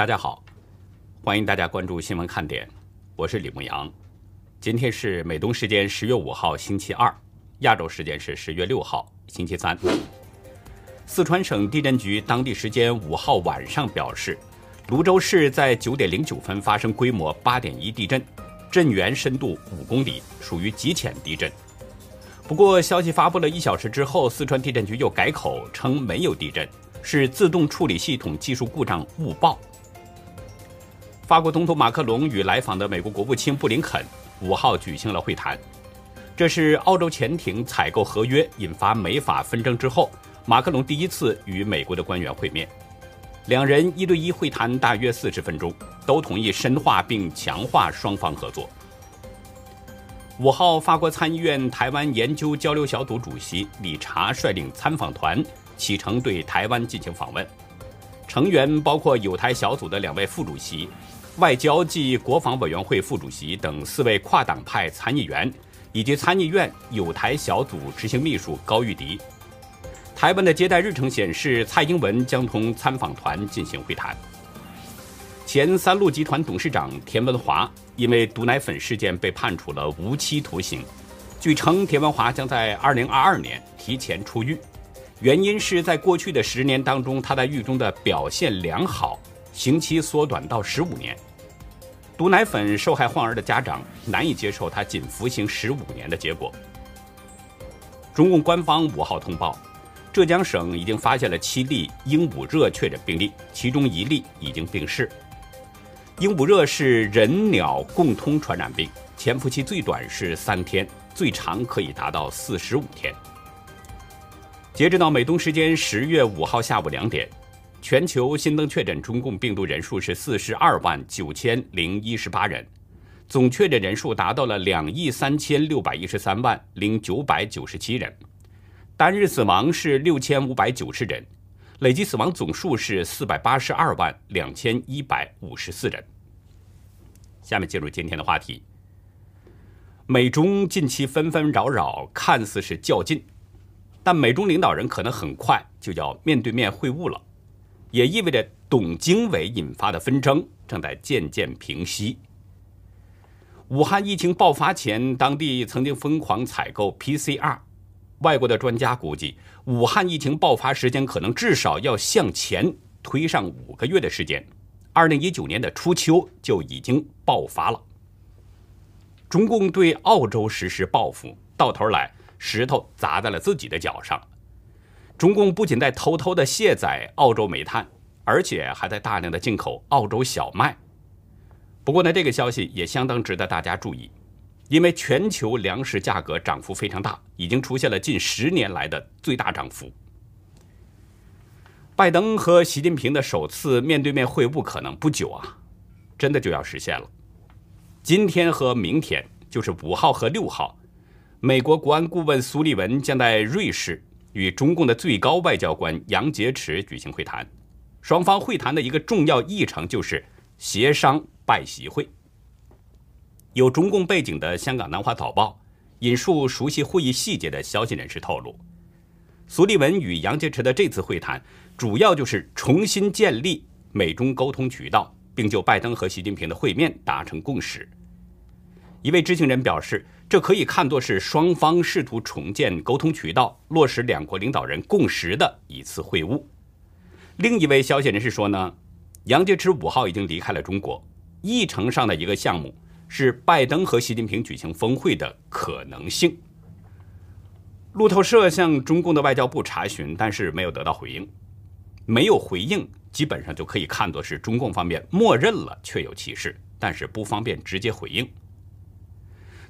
大家好，欢迎大家关注新闻看点，我是李牧阳。今天是美东时间十月五号星期二，亚洲时间是十月六号星期三。四川省地震局当地时间五号晚上表示，泸州市在九点零九分发生规模八点一地震，震源深度五公里，属于极浅地震。不过，消息发布了一小时之后，四川地震局又改口称没有地震，是自动处理系统技术故障误报。法国总统马克龙与来访的美国国务卿布林肯五号举行了会谈，这是澳洲潜艇采购合约引发美法纷争之后。马克龙第一次与美国的官员会面，两人一对一会谈大约四十分钟，都同意深化并强化双方合作。五号，法国参议院台湾研究交流小组主席理查率领参访团启程对台湾进行访问，成员包括有台小组的两位副主席、外交及国防委员会副主席等四位跨党派参议员，以及参议院有台小组执行秘书高玉迪。台湾的接待日程显示，蔡英文将同参访团进行会谈。前三鹿集团董事长田文华因为毒奶粉事件被判处了无期徒刑，据称，田文华将在二零二二年提前出狱，原因是在过去的十年当中，他在狱中的表现良好，刑期缩短到十五年。毒奶粉受害患儿的家长难以接受他仅服刑十五年的结果。中共官方五号通报。浙江省已经发现了七例鹦鹉热确诊病例，其中一例已经病逝。鹦鹉热是人鸟共通传染病，潜伏期最短是三天，最长可以达到四十五天。截止到美东时间十月五号下午两点，全球新增确诊中共病毒人数是四十二万九千零一十八人，总确诊人数达到了两亿三千六百一十三万零九百九十七人。单日死亡是六千五百九十人，累计死亡总数是四百八十二万两千一百五十四人。下面进入今天的话题。美中近期纷纷扰扰，看似是较劲，但美中领导人可能很快就要面对面会晤了，也意味着董经纬引发的纷争正在渐渐平息。武汉疫情爆发前，当地曾经疯狂采购 PCR。外国的专家估计，武汉疫情爆发时间可能至少要向前推上五个月的时间。二零一九年的初秋就已经爆发了。中共对澳洲实施报复，到头来石头砸在了自己的脚上。中共不仅在偷偷的卸载澳洲煤炭，而且还在大量的进口澳洲小麦。不过呢，这个消息也相当值得大家注意。因为全球粮食价格涨幅非常大，已经出现了近十年来的最大涨幅。拜登和习近平的首次面对面会晤可能不久啊，真的就要实现了。今天和明天，就是五号和六号，美国国安顾问苏利文将在瑞士与中共的最高外交官杨洁篪举行会谈。双方会谈的一个重要议程就是协商拜习会。有中共背景的香港南华早报引述熟悉会议细节的消息人士透露，苏利文与杨洁篪的这次会谈主要就是重新建立美中沟通渠道，并就拜登和习近平的会面达成共识。一位知情人表示，这可以看作是双方试图重建沟通渠道、落实两国领导人共识的一次会晤。另一位消息人士说呢，杨洁篪五号已经离开了中国，议程上的一个项目。是拜登和习近平举行峰会的可能性。路透社向中共的外交部查询，但是没有得到回应。没有回应，基本上就可以看作是中共方面默认了确有其事，但是不方便直接回应。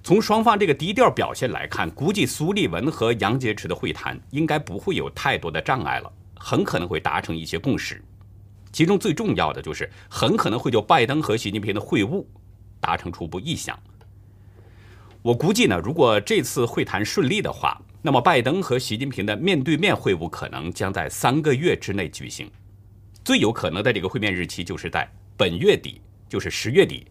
从双方这个低调表现来看，估计苏利文和杨洁篪的会谈应该不会有太多的障碍了，很可能会达成一些共识。其中最重要的就是，很可能会就拜登和习近平的会晤。达成初步意向。我估计呢，如果这次会谈顺利的话，那么拜登和习近平的面对面会晤可能将在三个月之内举行。最有可能的这个会面日期就是在本月底，就是十月底。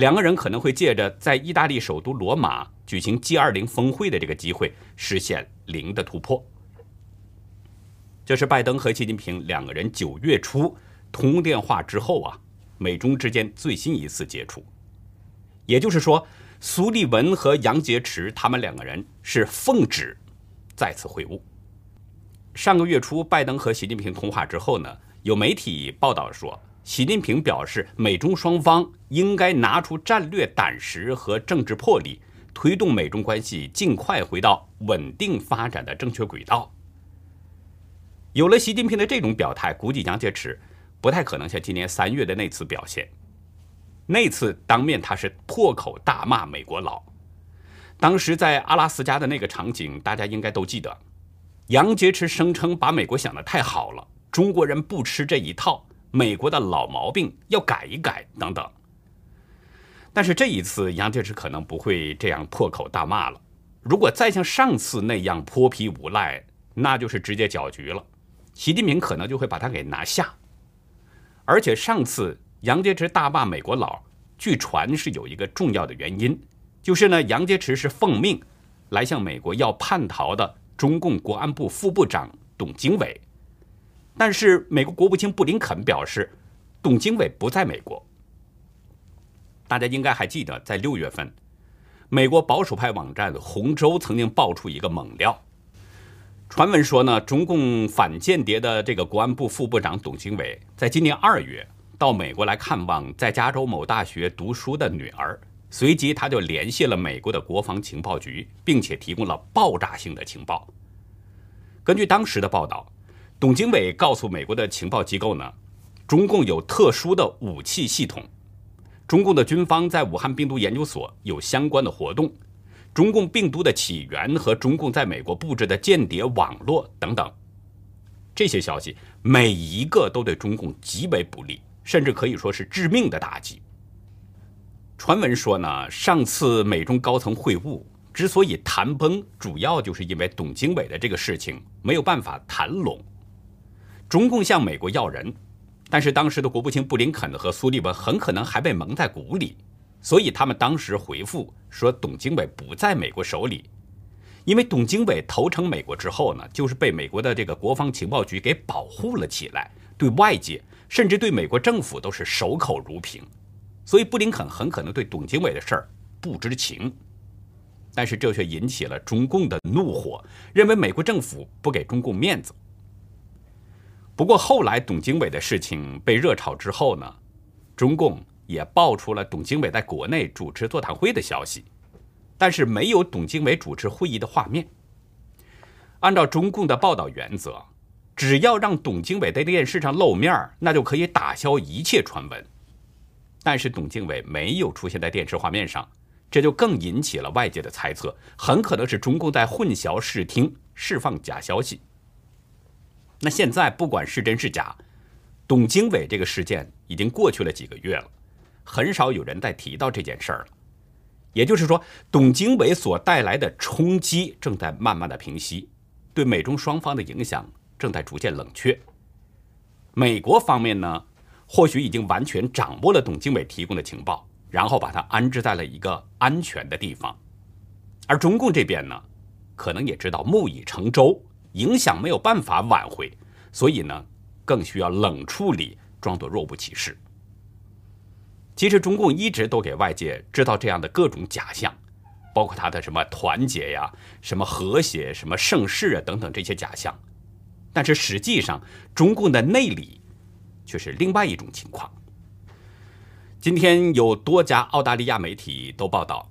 两个人可能会借着在意大利首都罗马举行 G20 峰会的这个机会，实现零的突破。这是拜登和习近平两个人九月初通电话之后啊，美中之间最新一次接触。也就是说，苏利文和杨洁篪他们两个人是奉旨再次会晤。上个月初，拜登和习近平通话之后呢，有媒体报道说，习近平表示，美中双方应该拿出战略胆识和政治魄力，推动美中关系尽快回到稳定发展的正确轨道。有了习近平的这种表态，估计杨洁篪不太可能像今年三月的那次表现。那次当面他是破口大骂美国佬，当时在阿拉斯加的那个场景，大家应该都记得。杨洁篪声称把美国想得太好了，中国人不吃这一套，美国的老毛病要改一改等等。但是这一次杨洁篪可能不会这样破口大骂了。如果再像上次那样泼皮无赖，那就是直接搅局了。习近平可能就会把他给拿下。而且上次。杨洁篪大骂美国佬，据传是有一个重要的原因，就是呢，杨洁篪是奉命来向美国要叛逃的中共国安部副部长董经纬，但是美国国务卿布林肯表示，董经纬不在美国。大家应该还记得，在六月份，美国保守派网站红州曾经爆出一个猛料，传闻说呢，中共反间谍的这个国安部副部长董经纬，在今年二月。到美国来看望在加州某大学读书的女儿，随即他就联系了美国的国防情报局，并且提供了爆炸性的情报。根据当时的报道，董经纬告诉美国的情报机构呢，中共有特殊的武器系统，中共的军方在武汉病毒研究所有相关的活动，中共病毒的起源和中共在美国布置的间谍网络等等，这些消息每一个都对中共极为不利。甚至可以说是致命的打击。传闻说呢，上次美中高层会晤之所以谈崩，主要就是因为董经纬的这个事情没有办法谈拢。中共向美国要人，但是当时的国务卿布林肯和苏利文很可能还被蒙在鼓里，所以他们当时回复说董经纬不在美国手里，因为董经纬投诚美国之后呢，就是被美国的这个国防情报局给保护了起来，对外界。甚至对美国政府都是守口如瓶，所以布林肯很可能对董经纬的事儿不知情，但是这却引起了中共的怒火，认为美国政府不给中共面子。不过后来董经纬的事情被热炒之后呢，中共也爆出了董经纬在国内主持座谈会的消息，但是没有董经纬主持会议的画面。按照中共的报道原则。只要让董经纬在电视上露面那就可以打消一切传闻。但是董经纬没有出现在电视画面上，这就更引起了外界的猜测，很可能是中共在混淆视听，释放假消息。那现在不管是真是假，董经纬这个事件已经过去了几个月了，很少有人再提到这件事儿了。也就是说，董经纬所带来的冲击正在慢慢的平息，对美中双方的影响。正在逐渐冷却。美国方面呢，或许已经完全掌握了董经纬提供的情报，然后把它安置在了一个安全的地方。而中共这边呢，可能也知道木已成舟，影响没有办法挽回，所以呢，更需要冷处理，装作若无其事。其实中共一直都给外界制造这样的各种假象，包括他的什么团结呀、什么和谐、什么盛世啊等等这些假象。但是实际上，中共的内里却是另外一种情况。今天有多家澳大利亚媒体都报道，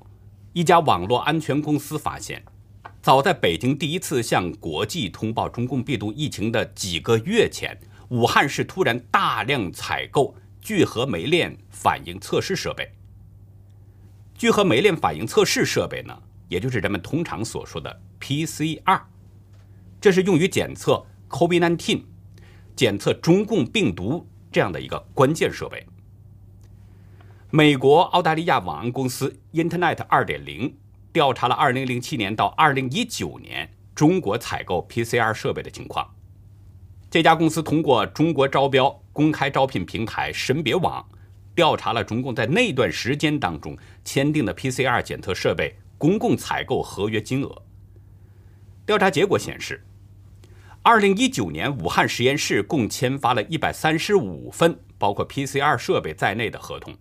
一家网络安全公司发现，早在北京第一次向国际通报中共病毒疫情的几个月前，武汉市突然大量采购聚合酶链反应测试设备。聚合酶链反应测试设备呢，也就是人们通常所说的 PCR，这是用于检测。COVID-19 检测中共病毒这样的一个关键设备。美国澳大利亚网安公司 Internet 2.0调查了2007年到2019年中国采购 PCR 设备的情况。这家公司通过中国招标公开招聘平台神别网调查了中共在那段时间当中签订的 PCR 检测设备公共采购合约金额。调查结果显示。二零一九年，武汉实验室共签发了一百三十五份包括 PCR 设备在内的合同，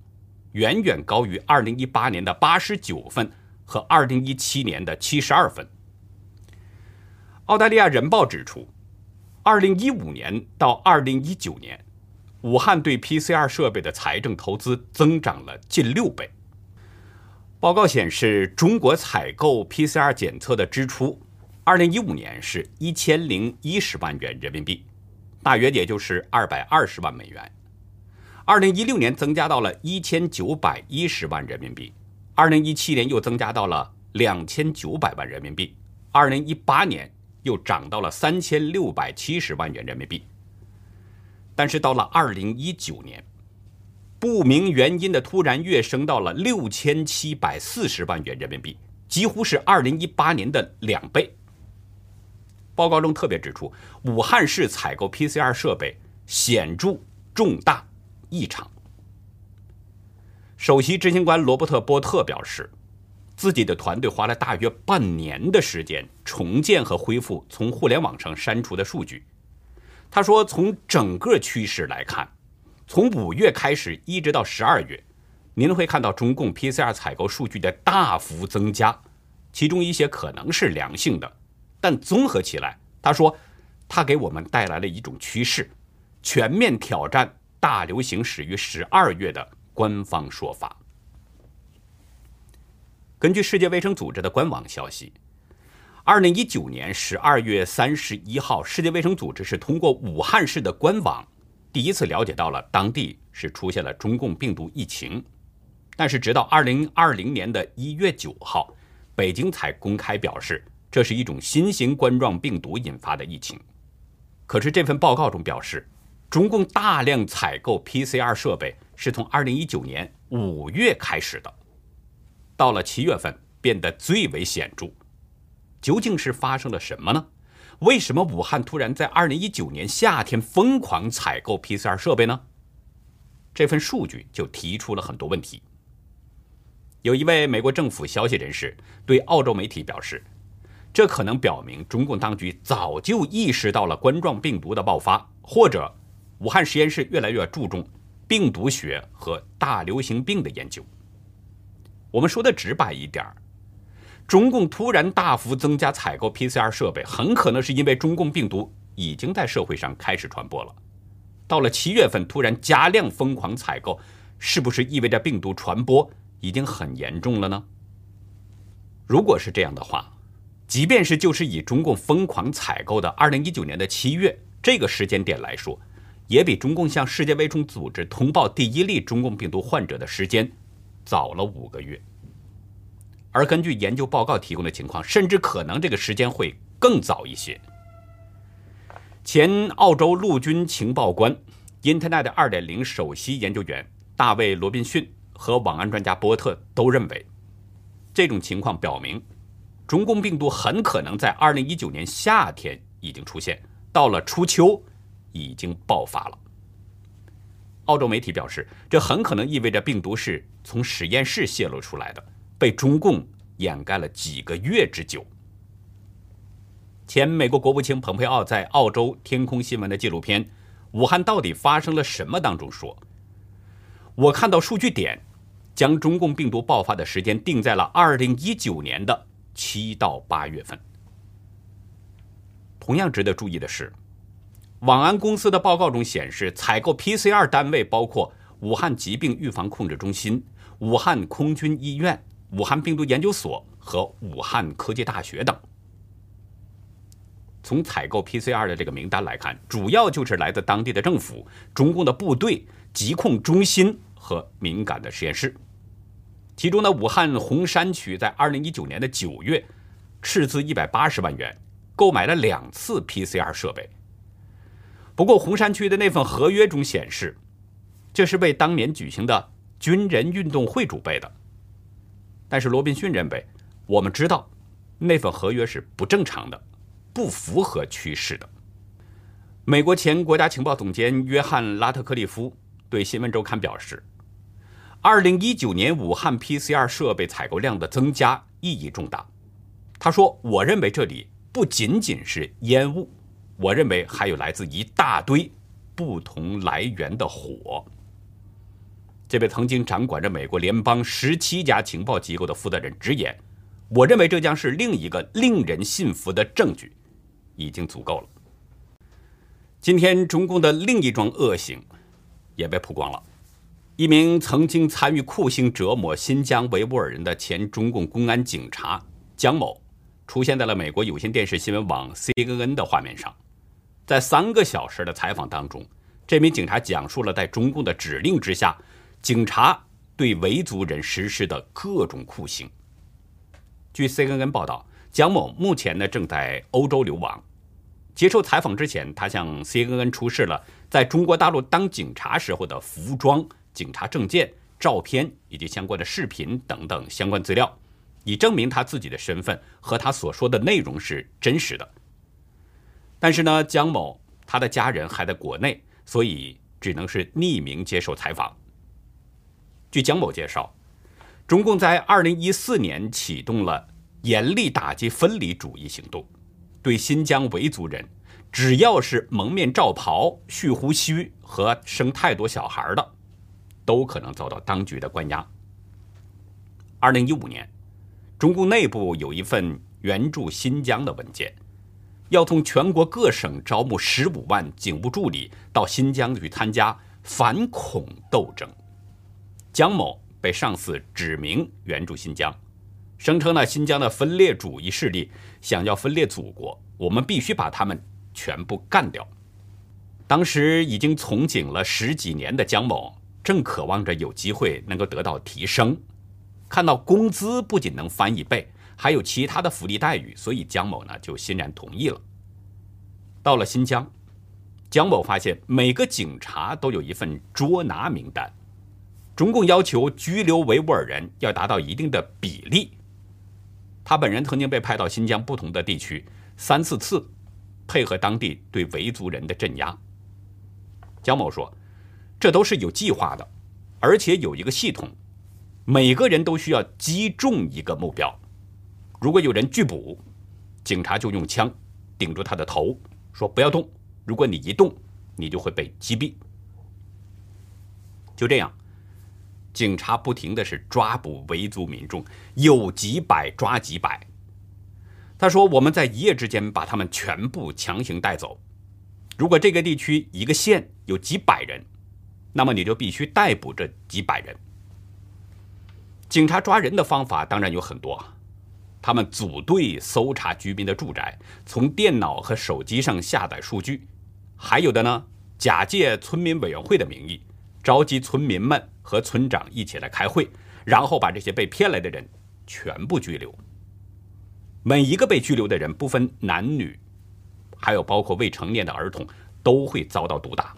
远远高于二零一八年的八十九份和二零一七年的七十二份。澳大利亚人报指出，二零一五年到二零一九年，武汉对 PCR 设备的财政投资增长了近六倍。报告显示，中国采购 PCR 检测的支出。二零一五年是一千零一十万元人民币，大约也就是二百二十万美元。二零一六年增加到了一千九百一十万人民币，二零一七年又增加到了两千九百万人民币，二零一八年又涨到了三千六百七十万元人民币。但是到了二零一九年，不明原因的突然跃升到了六千七百四十万元人民币，几乎是二零一八年的两倍。报告中特别指出，武汉市采购 PCR 设备显著重大异常。首席执行官罗伯特·波特表示，自己的团队花了大约半年的时间重建和恢复从互联网上删除的数据。他说：“从整个趋势来看，从五月开始一直到十二月，您会看到中共 PCR 采购数据的大幅增加，其中一些可能是良性的。”但综合起来，他说，他给我们带来了一种趋势，全面挑战大流行始于十二月的官方说法。根据世界卫生组织的官网消息，二零一九年十二月三十一号，世界卫生组织是通过武汉市的官网第一次了解到了当地是出现了中共病毒疫情，但是直到二零二零年的一月九号，北京才公开表示。这是一种新型冠状病毒引发的疫情，可是这份报告中表示，中共大量采购 PCR 设备是从2019年5月开始的，到了七月份变得最为显著。究竟是发生了什么呢？为什么武汉突然在2019年夏天疯狂采购 PCR 设备呢？这份数据就提出了很多问题。有一位美国政府消息人士对澳洲媒体表示。这可能表明中共当局早就意识到了冠状病毒的爆发，或者武汉实验室越来越注重病毒学和大流行病的研究。我们说的直白一点中共突然大幅增加采购 PCR 设备，很可能是因为中共病毒已经在社会上开始传播了。到了七月份突然加量疯狂采购，是不是意味着病毒传播已经很严重了呢？如果是这样的话，即便是就是以中共疯狂采购的二零一九年的七月这个时间点来说，也比中共向世界卫生组织通报第一例中共病毒患者的时间早了五个月。而根据研究报告提供的情况，甚至可能这个时间会更早一些。前澳洲陆军情报官、Internet 二点零首席研究员大卫·罗宾逊和网安专家波特都认为，这种情况表明。中共病毒很可能在二零一九年夏天已经出现，到了初秋已经爆发了。澳洲媒体表示，这很可能意味着病毒是从实验室泄露出来的，被中共掩盖了几个月之久。前美国国务卿蓬佩奥在澳洲天空新闻的纪录片《武汉到底发生了什么》当中说：“我看到数据点将中共病毒爆发的时间定在了二零一九年的。”七到八月份。同样值得注意的是，网安公司的报告中显示，采购 PCR 单位包括武汉疾病预防控制中心、武汉空军医院、武汉病毒研究所和武汉科技大学等。从采购 PCR 的这个名单来看，主要就是来自当地的政府、中共的部队、疾控中心和敏感的实验室。其中呢，武汉洪山区在二零一九年的九月，斥资一百八十万元购买了两次 PCR 设备。不过，洪山区的那份合约中显示，这是为当年举行的军人运动会准备的。但是罗宾逊认为，我们知道那份合约是不正常的，不符合趋势的。美国前国家情报总监约翰·拉特克利夫对《新闻周刊》表示。二零一九年武汉 PCR 设备采购量的增加意义重大。他说：“我认为这里不仅仅是烟雾，我认为还有来自一大堆不同来源的火。这位曾经掌管着美国联邦十七家情报机构的负责人直言：“我认为这将是另一个令人信服的证据，已经足够了。”今天，中共的另一桩恶行也被曝光了。一名曾经参与酷刑折磨新疆维吾尔人的前中共公安警察姜某，出现在了美国有线电视新闻网 CNN 的画面上。在三个小时的采访当中，这名警察讲述了在中共的指令之下，警察对维族人实施的各种酷刑。据 CNN 报道，蒋某目前呢正在欧洲流亡。接受采访之前，他向 CNN 出示了在中国大陆当警察时候的服装。警察证件、照片以及相关的视频等等相关资料，以证明他自己的身份和他所说的内容是真实的。但是呢，姜某他的家人还在国内，所以只能是匿名接受采访。据姜某介绍，中共在2014年启动了严厉打击分离主义行动，对新疆维族人，只要是蒙面罩袍、蓄胡须和生太多小孩的。都可能遭到当局的关押。二零一五年，中共内部有一份援助新疆的文件，要从全国各省招募十五万警务助理到新疆去参加反恐斗争。姜某被上司指名援助新疆，声称呢新疆的分裂主义势力想要分裂祖国，我们必须把他们全部干掉。当时已经从警了十几年的姜某。正渴望着有机会能够得到提升，看到工资不仅能翻一倍，还有其他的福利待遇，所以姜某呢就欣然同意了。到了新疆，姜某发现每个警察都有一份捉拿名单，中共要求拘留维吾尔人要达到一定的比例。他本人曾经被派到新疆不同的地区三四次，配合当地对维族人的镇压。姜某说。这都是有计划的，而且有一个系统，每个人都需要击中一个目标。如果有人拒捕，警察就用枪顶住他的头，说不要动。如果你一动，你就会被击毙。就这样，警察不停的是抓捕维族民众，有几百抓几百。他说：“我们在一夜之间把他们全部强行带走。如果这个地区一个县有几百人。”那么你就必须逮捕这几百人。警察抓人的方法当然有很多，他们组队搜查居民的住宅，从电脑和手机上下载数据；还有的呢，假借村民委员会的名义，召集村民们和村长一起来开会，然后把这些被骗来的人全部拘留。每一个被拘留的人，不分男女，还有包括未成年的儿童，都会遭到毒打。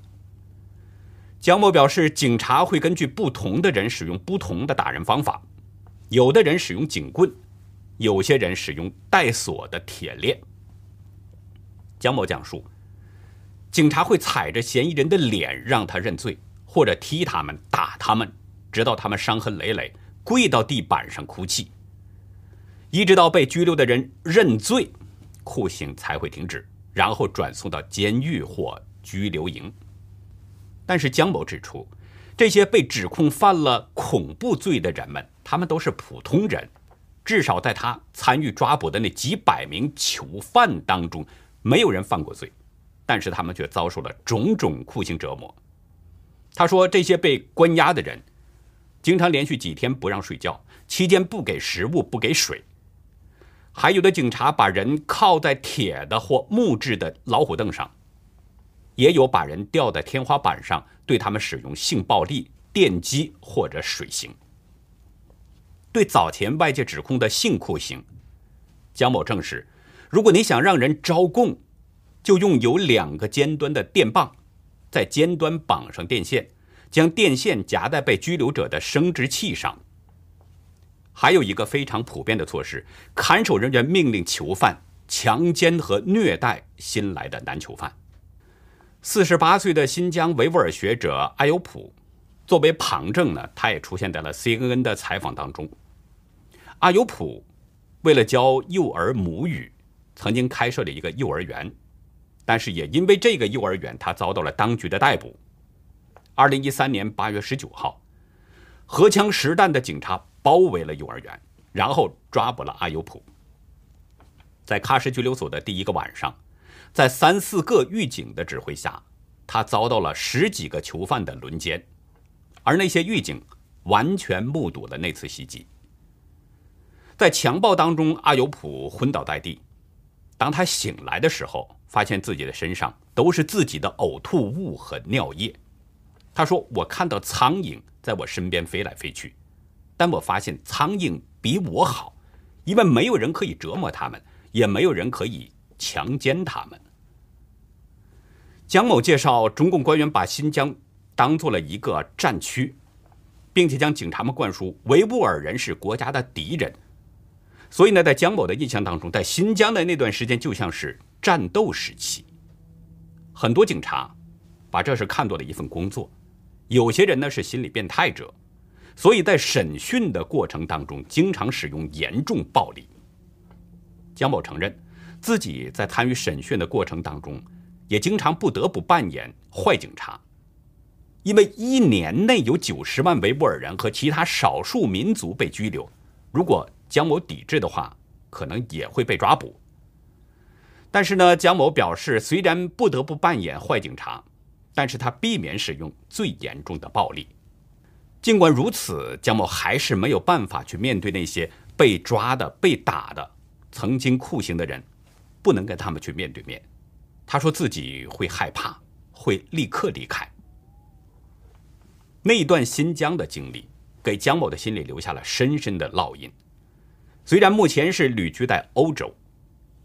江某表示，警察会根据不同的人使用不同的打人方法，有的人使用警棍，有些人使用带锁的铁链。姜某讲述，警察会踩着嫌疑人的脸让他认罪，或者踢他们、打他们，直到他们伤痕累累，跪到地板上哭泣，一直到被拘留的人认罪，酷刑才会停止，然后转送到监狱或拘留营。但是姜某指出，这些被指控犯了恐怖罪的人们，他们都是普通人，至少在他参与抓捕的那几百名囚犯当中，没有人犯过罪，但是他们却遭受了种种酷刑折磨。他说，这些被关押的人，经常连续几天不让睡觉，期间不给食物、不给水，还有的警察把人靠在铁的或木质的老虎凳上。也有把人吊在天花板上，对他们使用性暴力、电击或者水刑。对早前外界指控的性酷刑，姜某证实：如果你想让人招供，就用有两个尖端的电棒，在尖端绑上电线，将电线夹在被拘留者的生殖器上。还有一个非常普遍的措施，看守人员命令囚犯强奸和虐待新来的男囚犯。四十八岁的新疆维吾尔学者艾尤普，作为旁证呢，他也出现在了 CNN 的采访当中。阿尤普为了教幼儿母语，曾经开设了一个幼儿园。但是也因为这个幼儿园，他遭到了当局的逮捕。二零一三年八月十九号，荷枪实弹的警察包围了幼儿园，然后抓捕了阿尤普。在喀什拘留所的第一个晚上，在三四个狱警的指挥下，他遭到了十几个囚犯的轮奸，而那些狱警完全目睹了那次袭击。在强暴当中，阿尤普昏倒在地。当他醒来的时候，发现自己的身上都是自己的呕吐物和尿液。他说：“我看到苍蝇在我身边飞来飞去，但我发现苍蝇比我好，因为没有人可以折磨他们，也没有人可以强奸他们。”蒋某介绍，中共官员把新疆当做了一个战区，并且将警察们灌输维吾尔人是国家的敌人。所以呢，在姜某的印象当中，在新疆的那段时间就像是战斗时期。很多警察把这事看作了一份工作，有些人呢是心理变态者，所以在审讯的过程当中经常使用严重暴力。姜某承认，自己在参与审讯的过程当中，也经常不得不扮演坏警察，因为一年内有九十万维吾尔人和其他少数民族被拘留，如果。蒋某抵制的话，可能也会被抓捕。但是呢，蒋某表示，虽然不得不扮演坏警察，但是他避免使用最严重的暴力。尽管如此，蒋某还是没有办法去面对那些被抓的、被打的、曾经酷刑的人，不能跟他们去面对面。他说自己会害怕，会立刻离开。那一段新疆的经历，给蒋某的心里留下了深深的烙印。虽然目前是旅居在欧洲，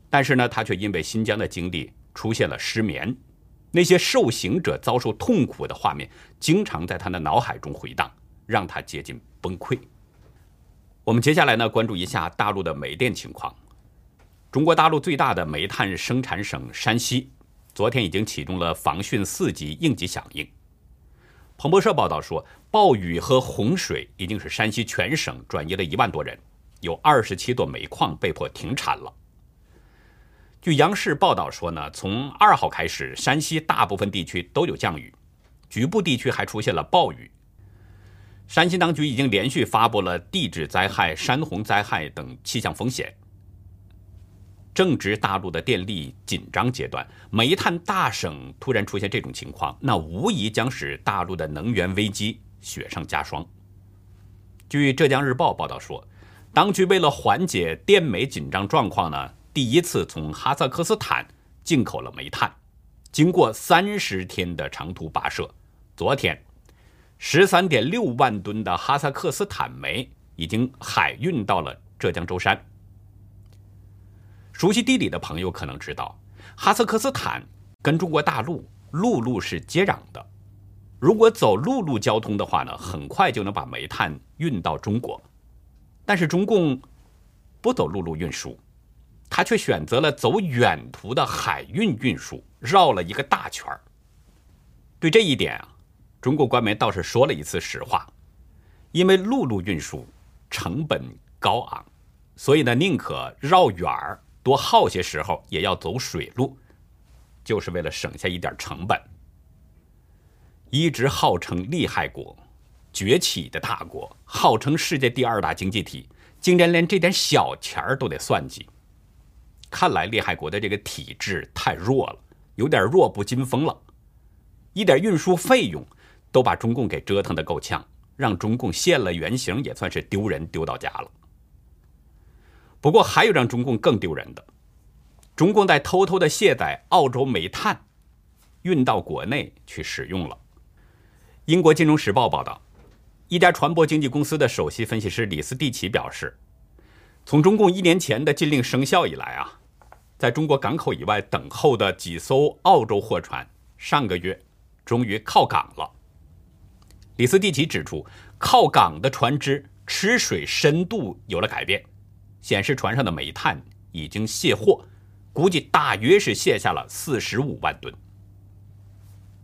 但是呢，他却因为新疆的经历出现了失眠。那些受刑者遭受痛苦的画面，经常在他的脑海中回荡，让他接近崩溃。我们接下来呢，关注一下大陆的煤电情况。中国大陆最大的煤炭生产省山西，昨天已经启动了防汛四级应急响应。彭博社报道说，暴雨和洪水已经使山西全省转移了一万多人。有二十七座煤矿被迫停产了。据央视报道说呢，从二号开始，山西大部分地区都有降雨，局部地区还出现了暴雨。山西当局已经连续发布了地质灾害、山洪灾害等气象风险。正值大陆的电力紧张阶段，煤炭大省突然出现这种情况，那无疑将使大陆的能源危机雪上加霜。据浙江日报报道说。当局为了缓解电煤紧张状况呢，第一次从哈萨克斯坦进口了煤炭。经过三十天的长途跋涉，昨天，十三点六万吨的哈萨克斯坦煤已经海运到了浙江舟山。熟悉地理的朋友可能知道，哈萨克斯坦跟中国大陆陆路是接壤的。如果走陆路交通的话呢，很快就能把煤炭运到中国。但是中共不走陆路运输，他却选择了走远途的海运运输，绕了一个大圈。对这一点啊，中国官媒倒是说了一次实话，因为陆路运输成本高昂，所以呢宁可绕远儿，多耗些时候也要走水路，就是为了省下一点成本。一直号称厉害国。崛起的大国，号称世界第二大经济体，竟然连这点小钱儿都得算计。看来厉害国的这个体制太弱了，有点弱不禁风了。一点运输费用都把中共给折腾的够呛，让中共现了原形，也算是丢人丢到家了。不过还有让中共更丢人的，中共在偷偷的卸载澳洲煤炭，运到国内去使用了。英国金融时报报道。一家船舶经纪公司的首席分析师李斯蒂奇表示，从中共一年前的禁令生效以来啊，在中国港口以外等候的几艘澳洲货船，上个月终于靠港了。李斯蒂奇指出，靠港的船只吃水深度有了改变，显示船上的煤炭已经卸货，估计大约是卸下了四十五万吨。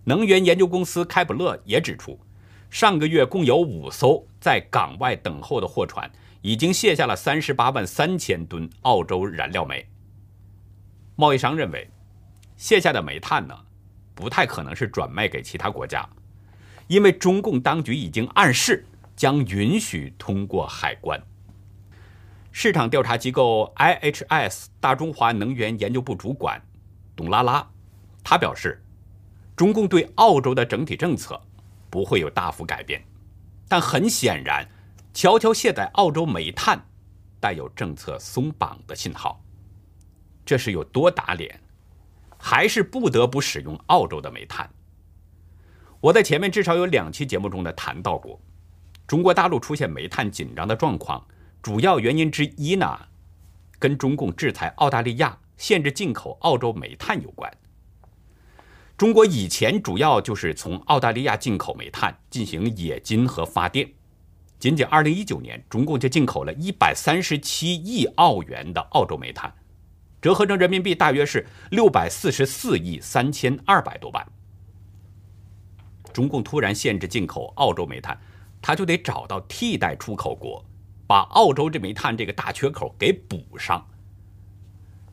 能源研究公司开普勒也指出。上个月共有五艘在港外等候的货船，已经卸下了三十八万三千吨澳洲燃料煤。贸易商认为，卸下的煤炭呢，不太可能是转卖给其他国家，因为中共当局已经暗示将允许通过海关。市场调查机构 IHS 大中华能源研究部主管董拉拉，他表示，中共对澳洲的整体政策不会有大幅改变，但很显然，悄悄卸载澳洲煤炭，带有政策松绑的信号。这是有多打脸？还是不得不使用澳洲的煤炭？我在前面至少有两期节目中的谈到过，中国大陆出现煤炭紧张的状况。主要原因之一呢，跟中共制裁澳大利亚、限制进口澳洲煤炭有关。中国以前主要就是从澳大利亚进口煤炭进行冶金和发电。仅仅2019年，中共就进口了137亿澳元的澳洲煤炭，折合成人民币大约是644亿3200多万。中共突然限制进口澳洲煤炭，他就得找到替代出口国。把澳洲这煤炭这个大缺口给补上，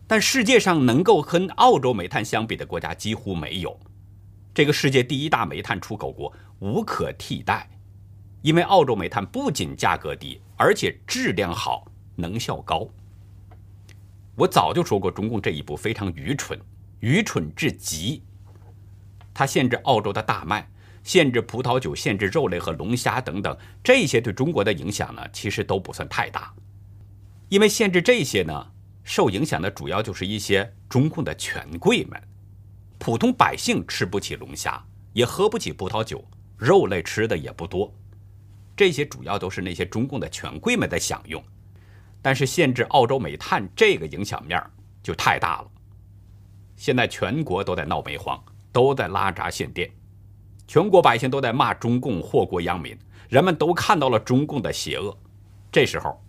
但世界上能够和澳洲煤炭相比的国家几乎没有。这个世界第一大煤炭出口国无可替代，因为澳洲煤炭不仅价格低，而且质量好，能效高。我早就说过，中共这一步非常愚蠢，愚蠢至极。它限制澳洲的大麦。限制葡萄酒、限制肉类和龙虾等等，这些对中国的影响呢，其实都不算太大。因为限制这些呢，受影响的主要就是一些中共的权贵们，普通百姓吃不起龙虾，也喝不起葡萄酒，肉类吃的也不多。这些主要都是那些中共的权贵们在享用。但是限制澳洲煤炭这个影响面就太大了。现在全国都在闹煤荒，都在拉闸限电。全国百姓都在骂中共祸国殃民，人们都看到了中共的邪恶。这时候，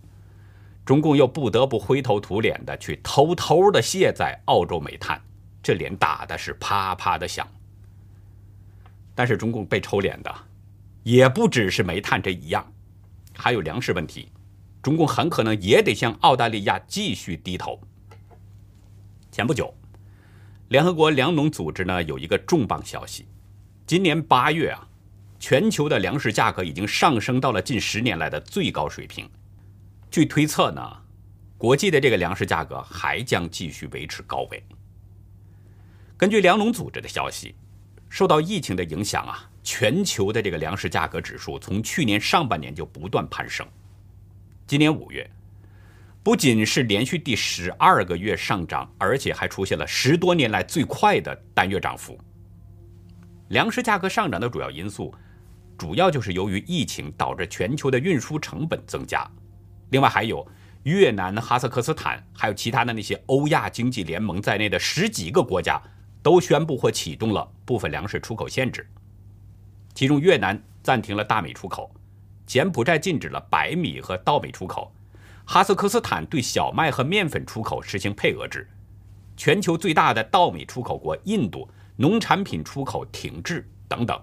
中共又不得不灰头土脸的去偷偷的卸载澳洲煤炭，这脸打的是啪啪的响。但是中共被抽脸的也不只是煤炭这一样，还有粮食问题，中共很可能也得向澳大利亚继续低头。前不久，联合国粮农组织呢有一个重磅消息。今年八月啊，全球的粮食价格已经上升到了近十年来的最高水平。据推测呢，国际的这个粮食价格还将继续维持高位。根据粮农组织的消息，受到疫情的影响啊，全球的这个粮食价格指数从去年上半年就不断攀升。今年五月，不仅是连续第十二个月上涨，而且还出现了十多年来最快的单月涨幅。粮食价格上涨的主要因素，主要就是由于疫情导致全球的运输成本增加。另外还有越南、哈萨克斯坦，还有其他的那些欧亚经济联盟在内的十几个国家，都宣布或启动了部分粮食出口限制。其中越南暂停了大米出口，柬埔寨禁止了白米和稻米出口，哈萨克斯坦对小麦和面粉出口实行配额制。全球最大的稻米出口国印度。农产品出口停滞等等，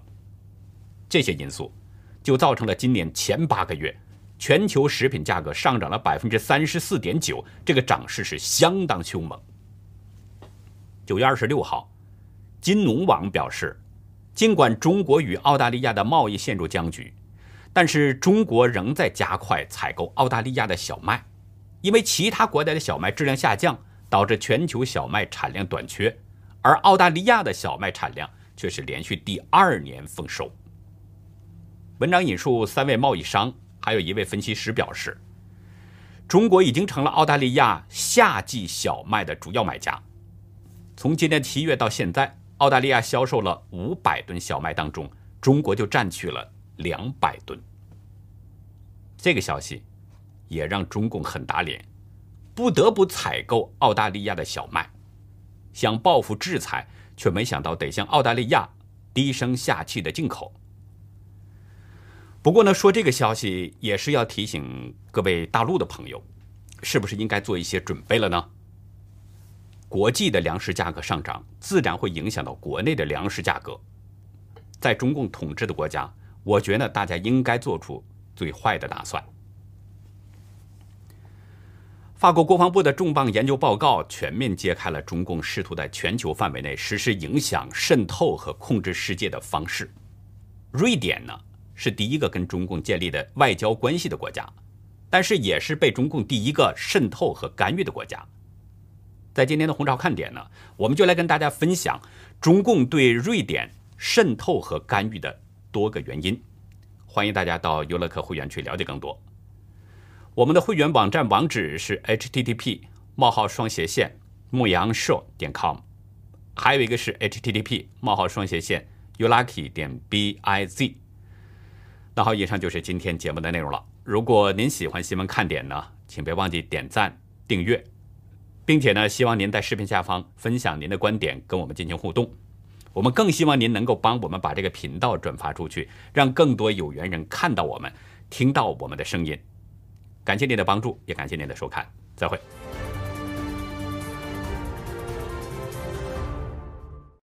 这些因素就造成了今年前八个月全球食品价格上涨了百分之三十四点九，这个涨势是相当凶猛。九月二十六号，金农网表示，尽管中国与澳大利亚的贸易陷入僵局，但是中国仍在加快采购澳大利亚的小麦，因为其他国家的小麦质量下降，导致全球小麦产量短缺。而澳大利亚的小麦产量却是连续第二年丰收。文章引述三位贸易商，还有一位分析师表示，中国已经成了澳大利亚夏季小麦的主要买家。从今年七月到现在，澳大利亚销售了五百吨小麦当中，中国就占去了两百吨。这个消息也让中共很打脸，不得不采购澳大利亚的小麦。想报复制裁，却没想到得向澳大利亚低声下气的进口。不过呢，说这个消息也是要提醒各位大陆的朋友，是不是应该做一些准备了呢？国际的粮食价格上涨，自然会影响到国内的粮食价格。在中共统治的国家，我觉得大家应该做出最坏的打算。法国国防部的重磅研究报告全面揭开了中共试图在全球范围内实施影响、渗透和控制世界的方式。瑞典呢是第一个跟中共建立的外交关系的国家，但是也是被中共第一个渗透和干预的国家。在今天的红潮看点呢，我们就来跟大家分享中共对瑞典渗透和干预的多个原因。欢迎大家到优乐客会员去了解更多。我们的会员网站网址是 http: 冒号双斜线牧羊社点 com，还有一个是 http: 冒号双斜线 ulucky 点 biz。那好，以上就是今天节目的内容了。如果您喜欢新闻看点呢，请别忘记点赞、订阅，并且呢，希望您在视频下方分享您的观点，跟我们进行互动。我们更希望您能够帮我们把这个频道转发出去，让更多有缘人看到我们，听到我们的声音。感谢您的帮助，也感谢您的收看，再会。